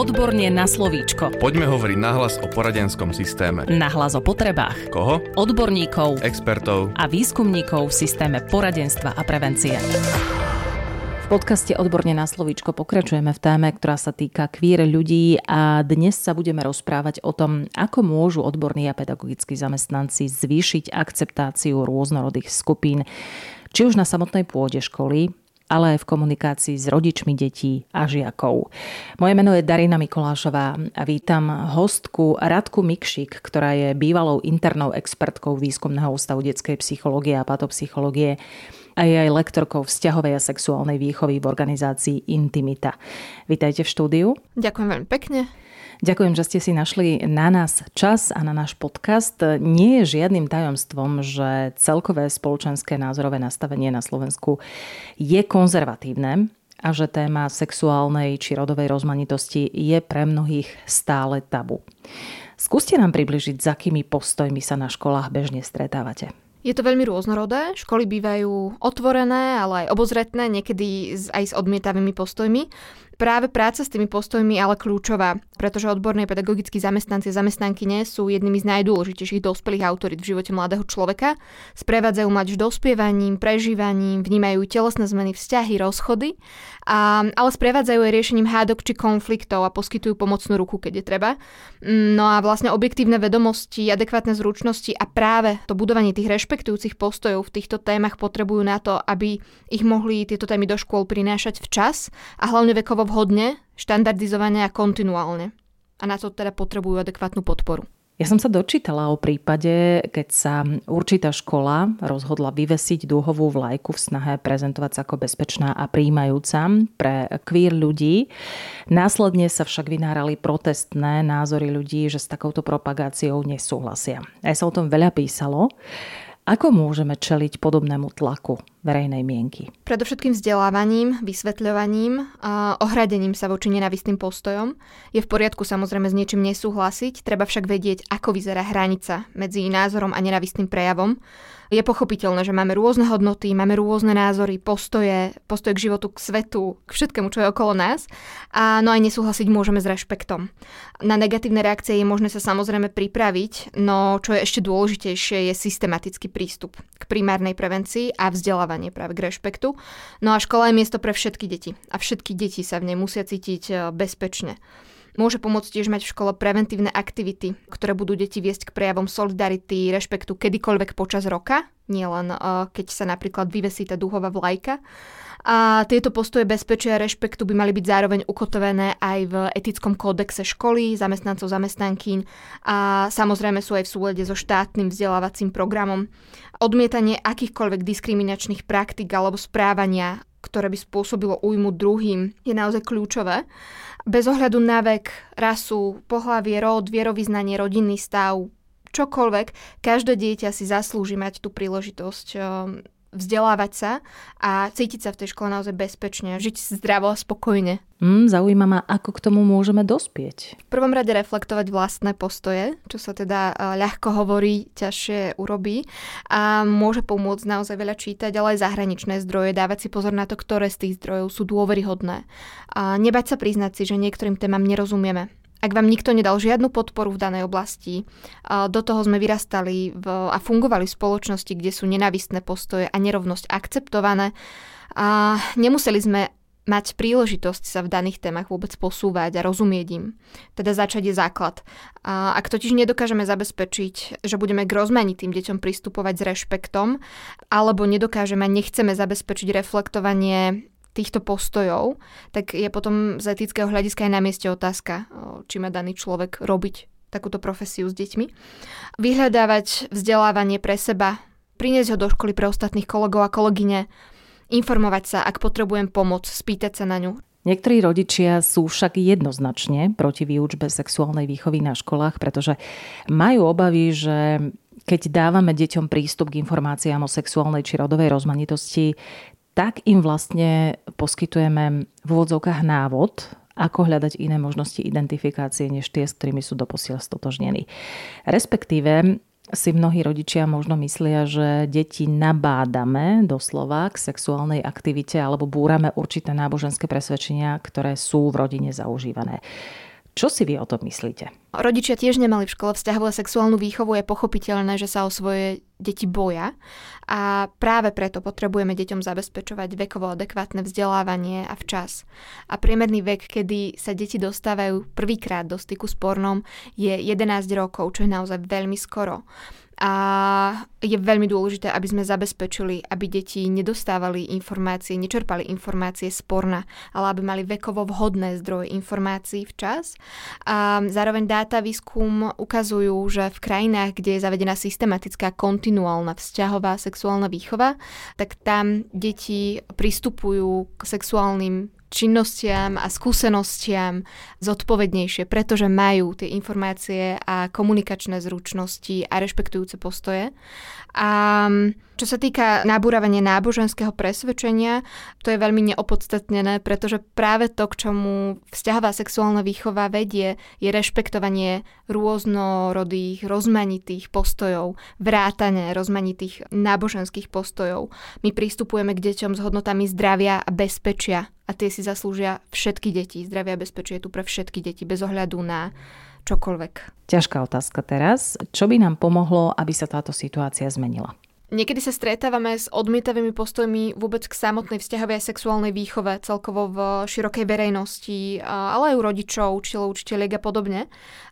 Odborne na slovíčko. Poďme hovoriť nahlas o poradenskom systéme. Nahlas o potrebách. Koho? Odborníkov Expertov. a výskumníkov v systéme poradenstva a prevencie. V podcaste Odborne na slovíčko pokračujeme v téme, ktorá sa týka queer ľudí a dnes sa budeme rozprávať o tom, ako môžu odborní a pedagogickí zamestnanci zvýšiť akceptáciu rôznorodých skupín, či už na samotnej pôde školy, ale aj v komunikácii s rodičmi detí a žiakov. Moje meno je Darina Mikolášová a vítam hostku Radku Mikšik, ktorá je bývalou internou expertkou Výskumného ústavu detskej psychológie a patopsychológie a je aj lektorkou vzťahovej a sexuálnej výchovy v organizácii Intimita. Vítajte v štúdiu. Ďakujem veľmi pekne. Ďakujem, že ste si našli na nás čas a na náš podcast. Nie je žiadnym tajomstvom, že celkové spoločenské názorové nastavenie na Slovensku je konzervatívne a že téma sexuálnej či rodovej rozmanitosti je pre mnohých stále tabu. Skúste nám približiť, s akými postojmi sa na školách bežne stretávate. Je to veľmi rôznorodé. Školy bývajú otvorené, ale aj obozretné, niekedy aj s odmietavými postojmi práve práca s tými postojmi ale kľúčová, pretože odborní pedagogickí zamestnanci a zamestnankyne sú jednými z najdôležitejších dospelých autorít v živote mladého človeka. Sprevádzajú mať dospievaním, prežívaním, vnímajú telesné zmeny, vzťahy, rozchody, a, ale sprevádzajú aj riešením hádok či konfliktov a poskytujú pomocnú ruku, keď je treba. No a vlastne objektívne vedomosti, adekvátne zručnosti a práve to budovanie tých rešpektujúcich postojov v týchto témach potrebujú na to, aby ich mohli tieto témy do škôl prinášať včas a hlavne vekovo vhodne, štandardizovane a kontinuálne. A na to teda potrebujú adekvátnu podporu. Ja som sa dočítala o prípade, keď sa určitá škola rozhodla vyvesiť dúhovú vlajku v snahe prezentovať sa ako bezpečná a príjmajúca pre queer ľudí. Následne sa však vynárali protestné názory ľudí, že s takouto propagáciou nesúhlasia. Aj sa o tom veľa písalo. Ako môžeme čeliť podobnému tlaku verejnej mienky? Predovšetkým vzdelávaním, vysvetľovaním, a ohradením sa voči nenavistným postojom. Je v poriadku samozrejme s niečím nesúhlasiť, treba však vedieť, ako vyzerá hranica medzi názorom a nenavistným prejavom je pochopiteľné, že máme rôzne hodnoty, máme rôzne názory, postoje, postoje k životu, k svetu, k všetkému, čo je okolo nás. A no aj nesúhlasiť môžeme s rešpektom. Na negatívne reakcie je možné sa samozrejme pripraviť, no čo je ešte dôležitejšie je systematický prístup k primárnej prevencii a vzdelávanie práve k rešpektu. No a škola je miesto pre všetky deti a všetky deti sa v nej musia cítiť e, bezpečne. Môže pomôcť tiež mať v škole preventívne aktivity, ktoré budú deti viesť k prejavom solidarity, rešpektu kedykoľvek počas roka, nielen uh, keď sa napríklad vyvesí tá duhová vlajka. A tieto postoje bezpečia a rešpektu by mali byť zároveň ukotvené aj v etickom kódexe školy, zamestnancov, zamestnankyň a samozrejme sú aj v súlede so štátnym vzdelávacím programom. Odmietanie akýchkoľvek diskriminačných praktik alebo správania ktoré by spôsobilo újmu druhým, je naozaj kľúčové. Bez ohľadu na vek, rasu, pohlavie, rod, vierovýznanie, rodinný stav, čokoľvek, každé dieťa si zaslúži mať tú príležitosť ehm, vzdelávať sa a cítiť sa v tej škole naozaj bezpečne, žiť zdravo a spokojne. Mm, zaujíma ma, ako k tomu môžeme dospieť. V prvom rade reflektovať vlastné postoje, čo sa teda e, ľahko hovorí, ťažšie urobí a môže pomôcť naozaj veľa čítať, ale aj zahraničné zdroje, dávať si pozor na to, ktoré z tých zdrojov sú dôveryhodné. A nebať sa priznať si, že niektorým témam nerozumieme ak vám nikto nedal žiadnu podporu v danej oblasti, do toho sme vyrastali v, a fungovali v spoločnosti, kde sú nenavistné postoje a nerovnosť akceptované a nemuseli sme mať príležitosť sa v daných témach vôbec posúvať a rozumieť im. Teda začať je základ. A ak totiž nedokážeme zabezpečiť, že budeme k rozmanitým deťom pristupovať s rešpektom, alebo nedokážeme a nechceme zabezpečiť reflektovanie týchto postojov, tak je potom z etického hľadiska aj na mieste otázka, či má daný človek robiť takúto profesiu s deťmi. Vyhľadávať vzdelávanie pre seba, priniesť ho do školy pre ostatných kolegov a kolegyne, informovať sa, ak potrebujem pomoc, spýtať sa na ňu. Niektorí rodičia sú však jednoznačne proti výučbe sexuálnej výchovy na školách, pretože majú obavy, že keď dávame deťom prístup k informáciám o sexuálnej či rodovej rozmanitosti, tak im vlastne poskytujeme v úvodzovkách návod, ako hľadať iné možnosti identifikácie, než tie, s ktorými sú doposiaľ stotožnení. Respektíve si mnohí rodičia možno myslia, že deti nabádame doslova k sexuálnej aktivite alebo búrame určité náboženské presvedčenia, ktoré sú v rodine zaužívané. Čo si vy o tom myslíte? Rodičia tiež nemali v škole vzťahovú sexuálnu výchovu. Je pochopiteľné, že sa o svoje deti boja a práve preto potrebujeme deťom zabezpečovať vekovo adekvátne vzdelávanie a včas. A priemerný vek, kedy sa deti dostávajú prvýkrát do styku s pornom, je 11 rokov, čo je naozaj veľmi skoro a je veľmi dôležité, aby sme zabezpečili, aby deti nedostávali informácie, nečerpali informácie sporna, ale aby mali vekovo vhodné zdroje informácií včas. A zároveň dáta výskum ukazujú, že v krajinách, kde je zavedená systematická kontinuálna vzťahová sexuálna výchova, tak tam deti pristupujú k sexuálnym činnostiam a skúsenostiam zodpovednejšie, pretože majú tie informácie a komunikačné zručnosti a rešpektujúce postoje. A čo sa týka nabúravania náboženského presvedčenia, to je veľmi neopodstatnené, pretože práve to, k čomu vzťahová sexuálna výchova vedie, je rešpektovanie rôznorodých, rozmanitých postojov, vrátane rozmanitých náboženských postojov. My pristupujeme k deťom s hodnotami zdravia a bezpečia a tie si zaslúžia všetky deti. Zdravia a bezpečie je tu pre všetky deti, bez ohľadu na čokoľvek. Ťažká otázka teraz. Čo by nám pomohlo, aby sa táto situácia zmenila? Niekedy sa stretávame s odmietavými postojmi vôbec k samotnej vzťahovej a sexuálnej výchove, celkovo v širokej verejnosti, ale aj u rodičov, učiteľov, učiteľiek a podobne.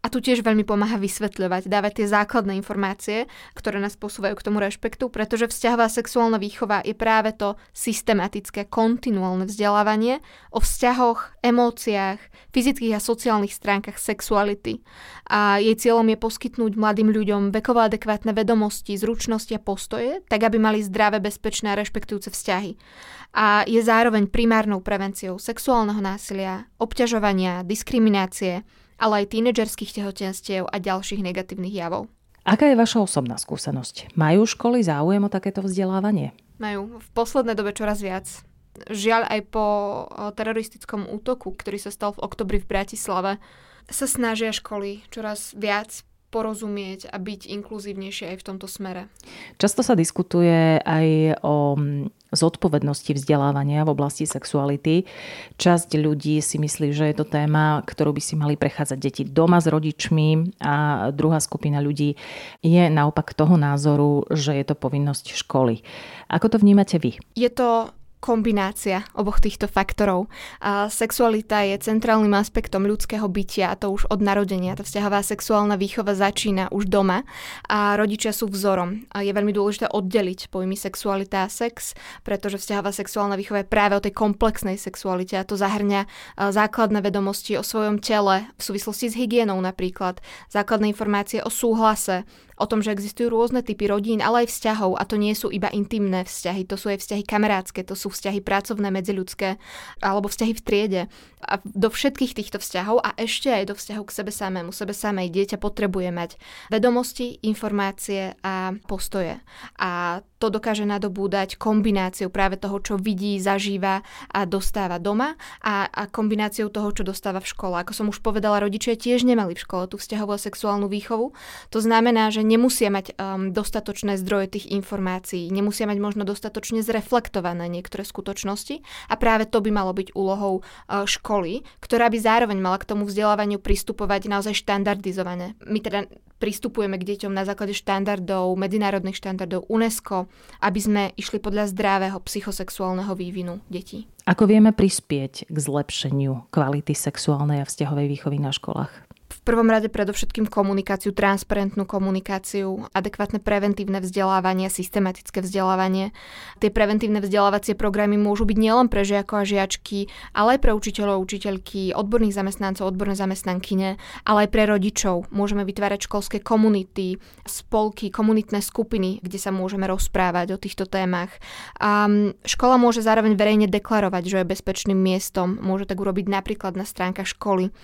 A tu tiež veľmi pomáha vysvetľovať, dávať tie základné informácie, ktoré nás posúvajú k tomu rešpektu, pretože vzťahová sexuálna výchova je práve to systematické, kontinuálne vzdelávanie o vzťahoch, emóciách, fyzických a sociálnych stránkach sexuality. A jej cieľom je poskytnúť mladým ľuďom vekovo adekvátne vedomosti, zručnosti a postoje, zdroje, tak aby mali zdravé, bezpečné a rešpektujúce vzťahy. A je zároveň primárnou prevenciou sexuálneho násilia, obťažovania, diskriminácie, ale aj tínedžerských tehotenstiev a ďalších negatívnych javov. Aká je vaša osobná skúsenosť? Majú školy záujem o takéto vzdelávanie? Majú. V poslednej dobe čoraz viac. Žiaľ aj po teroristickom útoku, ktorý sa stal v oktobri v Bratislave, sa snažia školy čoraz viac porozumieť a byť inkluzívnejšie aj v tomto smere. Často sa diskutuje aj o mm, zodpovednosti vzdelávania v oblasti sexuality. Časť ľudí si myslí, že je to téma, ktorú by si mali prechádzať deti doma s rodičmi a druhá skupina ľudí je naopak toho názoru, že je to povinnosť školy. Ako to vnímate vy? Je to kombinácia oboch týchto faktorov. A sexualita je centrálnym aspektom ľudského bytia a to už od narodenia. Tá vzťahová sexuálna výchova začína už doma a rodičia sú vzorom. A je veľmi dôležité oddeliť pojmy sexualita a sex, pretože vzťahová sexuálna výchova je práve o tej komplexnej sexualite a to zahrňa základné vedomosti o svojom tele v súvislosti s hygienou napríklad, základné informácie o súhlase, o tom, že existujú rôzne typy rodín, ale aj vzťahov a to nie sú iba intimné vzťahy, to sú aj vzťahy kamarátske, to sú vzťahy pracovné, medziľudské alebo vzťahy v triede. A do všetkých týchto vzťahov a ešte aj do vzťahu k sebe samému, sebe samej dieťa potrebuje mať vedomosti, informácie a postoje. A to dokáže nadobúdať kombináciou práve toho, čo vidí, zažíva a dostáva doma a, a kombináciou toho, čo dostáva v škole. Ako som už povedala, rodičia tiež nemali v škole tú vzťahovú a sexuálnu výchovu. To znamená, že nemusia mať um, dostatočné zdroje tých informácií, nemusia mať možno dostatočne zreflektované niektoré skutočnosti a práve to by malo byť úlohou uh, školy, ktorá by zároveň mala k tomu vzdelávaniu pristupovať naozaj štandardizované. My teda pristupujeme k deťom na základe štandardov, medzinárodných štandardov UNESCO, aby sme išli podľa zdravého psychosexuálneho vývinu detí. Ako vieme prispieť k zlepšeniu kvality sexuálnej a vzťahovej výchovy na školách? v prvom rade predovšetkým komunikáciu, transparentnú komunikáciu, adekvátne preventívne vzdelávanie, systematické vzdelávanie. Tie preventívne vzdelávacie programy môžu byť nielen pre žiakov a žiačky, ale aj pre učiteľov, učiteľky, odborných zamestnancov, odborné zamestnankyne, ale aj pre rodičov. Môžeme vytvárať školské komunity, spolky, komunitné skupiny, kde sa môžeme rozprávať o týchto témach. A škola môže zároveň verejne deklarovať, že je bezpečným miestom. Môže tak urobiť napríklad na stránkach školy,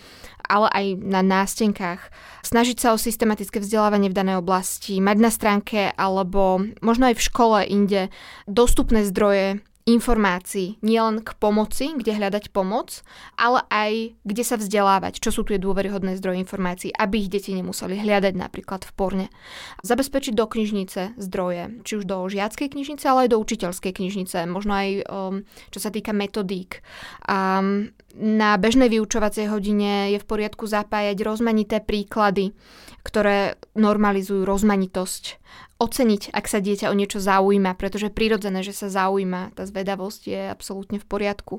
ale aj na nástenkách. Snažiť sa o systematické vzdelávanie v danej oblasti, mať na stránke alebo možno aj v škole inde dostupné zdroje informácií, nielen k pomoci, kde hľadať pomoc, ale aj kde sa vzdelávať, čo sú tu dôveryhodné zdroje informácií, aby ich deti nemuseli hľadať napríklad v porne. Zabezpečiť do knižnice zdroje, či už do žiackej knižnice, ale aj do učiteľskej knižnice, možno aj um, čo sa týka metodík. Um, na bežnej vyučovacej hodine je v poriadku zapájať rozmanité príklady, ktoré normalizujú rozmanitosť oceniť, ak sa dieťa o niečo zaujíma, pretože prirodzené, že sa zaujíma. Tá zvedavosť je absolútne v poriadku.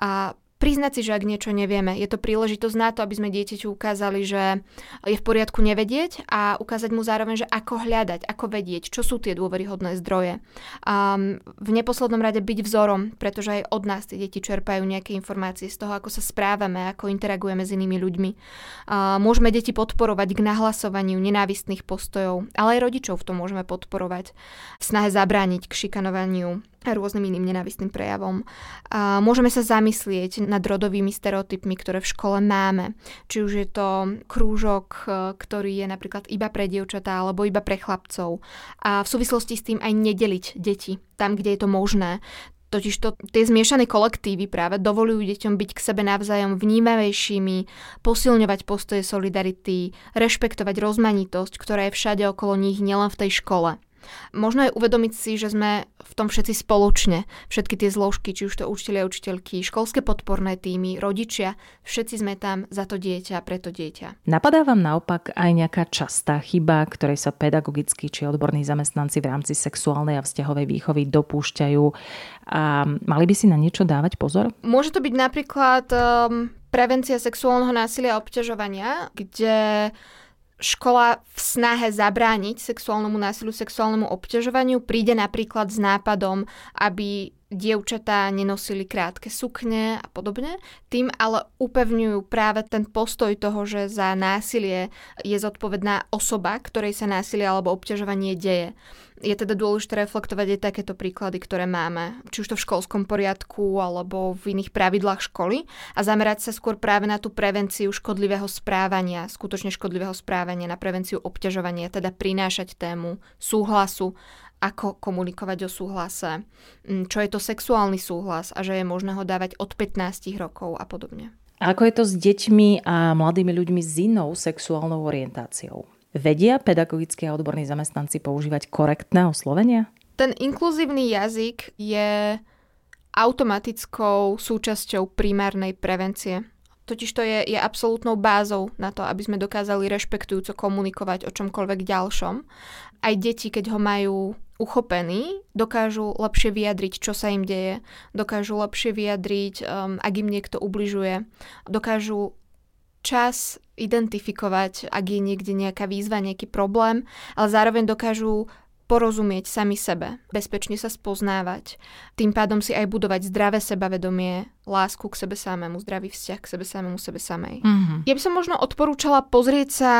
A priznať si, že ak niečo nevieme, je to príležitosť na to, aby sme dieťaťu ukázali, že je v poriadku nevedieť a ukázať mu zároveň, že ako hľadať, ako vedieť, čo sú tie dôveryhodné zdroje. Um, v neposlednom rade byť vzorom, pretože aj od nás tie deti čerpajú nejaké informácie z toho, ako sa správame, ako interagujeme s inými ľuďmi. Uh, môžeme deti podporovať k nahlasovaniu nenávistných postojov, ale aj rodičov v tom môžeme podporovať v snahe zabrániť k šikanovaniu rôznym iným nenávistným prejavom. Môžeme sa zamyslieť nad rodovými stereotypmi, ktoré v škole máme. Či už je to krúžok, e, ktorý je napríklad iba pre dievčatá alebo iba pre chlapcov. A v súvislosti s tým aj nedeliť deti tam, kde je to možné. Totiž to, tie zmiešané kolektívy práve dovolujú deťom byť k sebe navzájom vnímavejšími, posilňovať postoje solidarity, rešpektovať rozmanitosť, ktorá je všade okolo nich, nielen v tej škole. Možno aj uvedomiť si, že sme v tom všetci spoločne. Všetky tie zložky, či už to učiteľia, učiteľky, školské podporné týmy, rodičia, všetci sme tam za to dieťa, pre to dieťa. Napadá vám naopak aj nejaká častá chyba, ktorej sa pedagogickí či odborní zamestnanci v rámci sexuálnej a vzťahovej výchovy dopúšťajú a mali by si na niečo dávať pozor? Môže to byť napríklad um, prevencia sexuálneho násilia a obťažovania, kde škola v snahe zabrániť sexuálnemu násiliu, sexuálnemu obťažovaniu príde napríklad s nápadom, aby dievčatá nenosili krátke sukne a podobne. Tým ale upevňujú práve ten postoj toho, že za násilie je zodpovedná osoba, ktorej sa násilie alebo obťažovanie deje. Je teda dôležité reflektovať aj takéto príklady, ktoré máme, či už to v školskom poriadku alebo v iných pravidlách školy a zamerať sa skôr práve na tú prevenciu škodlivého správania, skutočne škodlivého správania, na prevenciu obťažovania, teda prinášať tému súhlasu ako komunikovať o súhlase, mm, čo je to sexuálny súhlas a že je možné ho dávať od 15 rokov a podobne. Ako je to s deťmi a mladými ľuďmi s inou sexuálnou orientáciou? Vedia pedagogickí a odborní zamestnanci používať korektné oslovenia? Ten inkluzívny jazyk je automatickou súčasťou primárnej prevencie. Totiž to je, je absolútnou bázou na to, aby sme dokázali rešpektujúco komunikovať o čomkoľvek ďalšom. Aj deti, keď ho majú uchopení, dokážu lepšie vyjadriť, čo sa im deje, dokážu lepšie vyjadriť, um, ak im niekto ubližuje, dokážu čas identifikovať, ak je niekde nejaká výzva, nejaký problém, ale zároveň dokážu porozumieť sami sebe, bezpečne sa spoznávať, tým pádom si aj budovať zdravé sebavedomie, lásku k sebe samému, zdravý vzťah k sebe samému, sebe samej. Mm-hmm. Ja by som možno odporúčala pozrieť sa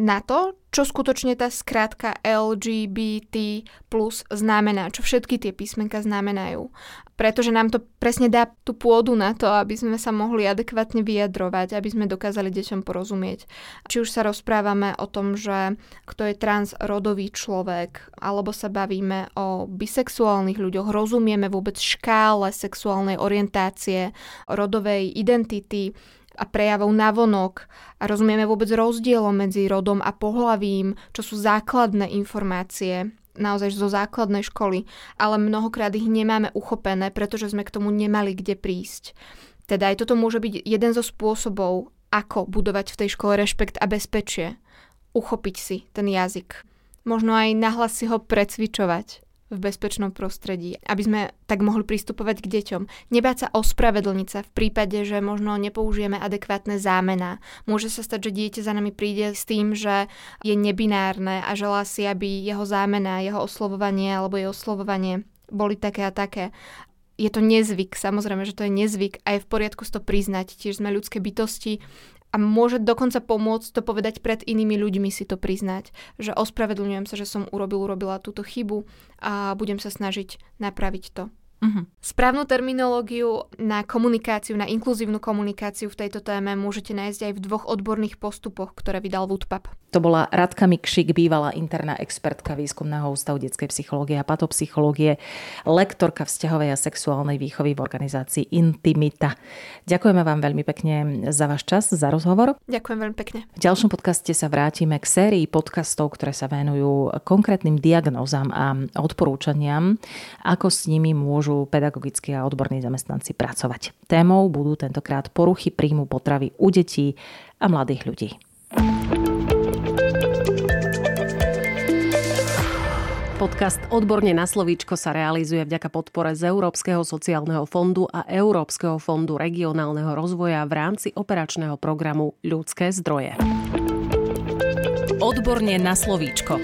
na to, čo skutočne tá skrátka LGBT plus znamená, čo všetky tie písmenka znamenajú. Pretože nám to presne dá tú pôdu na to, aby sme sa mohli adekvátne vyjadrovať, aby sme dokázali deťom porozumieť. Či už sa rozprávame o tom, že kto je transrodový človek, alebo sa bavíme o bisexuálnych ľuďoch, rozumieme vôbec škále sexuálnej orientácie, rodovej identity, a prejavov navonok a rozumieme vôbec rozdielom medzi rodom a pohlavím, čo sú základné informácie naozaj zo základnej školy, ale mnohokrát ich nemáme uchopené, pretože sme k tomu nemali kde prísť. Teda aj toto môže byť jeden zo spôsobov, ako budovať v tej škole rešpekt a bezpečie. Uchopiť si ten jazyk. Možno aj nahlas si ho precvičovať v bezpečnom prostredí, aby sme tak mohli pristupovať k deťom. Nebáť sa ospravedlniť sa v prípade, že možno nepoužijeme adekvátne zámená. Môže sa stať, že dieťa za nami príde s tým, že je nebinárne a želá si, aby jeho zámená, jeho oslovovanie alebo jeho oslovovanie boli také a také je to nezvyk, samozrejme, že to je nezvyk a je v poriadku to priznať. Tiež sme ľudské bytosti a môže dokonca pomôcť to povedať pred inými ľuďmi si to priznať, že ospravedlňujem sa, že som urobil, urobila túto chybu a budem sa snažiť napraviť to Uh-huh. Správnu terminológiu na komunikáciu, na inkluzívnu komunikáciu v tejto téme môžete nájsť aj v dvoch odborných postupoch, ktoré vydal Woodpap. To bola Radka Mikšik, bývalá interná expertka výskumného ústavu detskej psychológie a patopsychológie, lektorka vzťahovej a sexuálnej výchovy v organizácii Intimita. Ďakujeme vám veľmi pekne za váš čas, za rozhovor. Ďakujem veľmi pekne. V ďalšom podcaste sa vrátime k sérii podcastov, ktoré sa venujú konkrétnym diagnózam a odporúčaniam, ako s nimi môžu môžu pedagogickí a odborní zamestnanci pracovať. Témou budú tentokrát poruchy príjmu potravy u detí a mladých ľudí. Podcast Odborne na slovíčko sa realizuje vďaka podpore z Európskeho sociálneho fondu a Európskeho fondu regionálneho rozvoja v rámci operačného programu Ľudské zdroje. Odborne na slovíčko.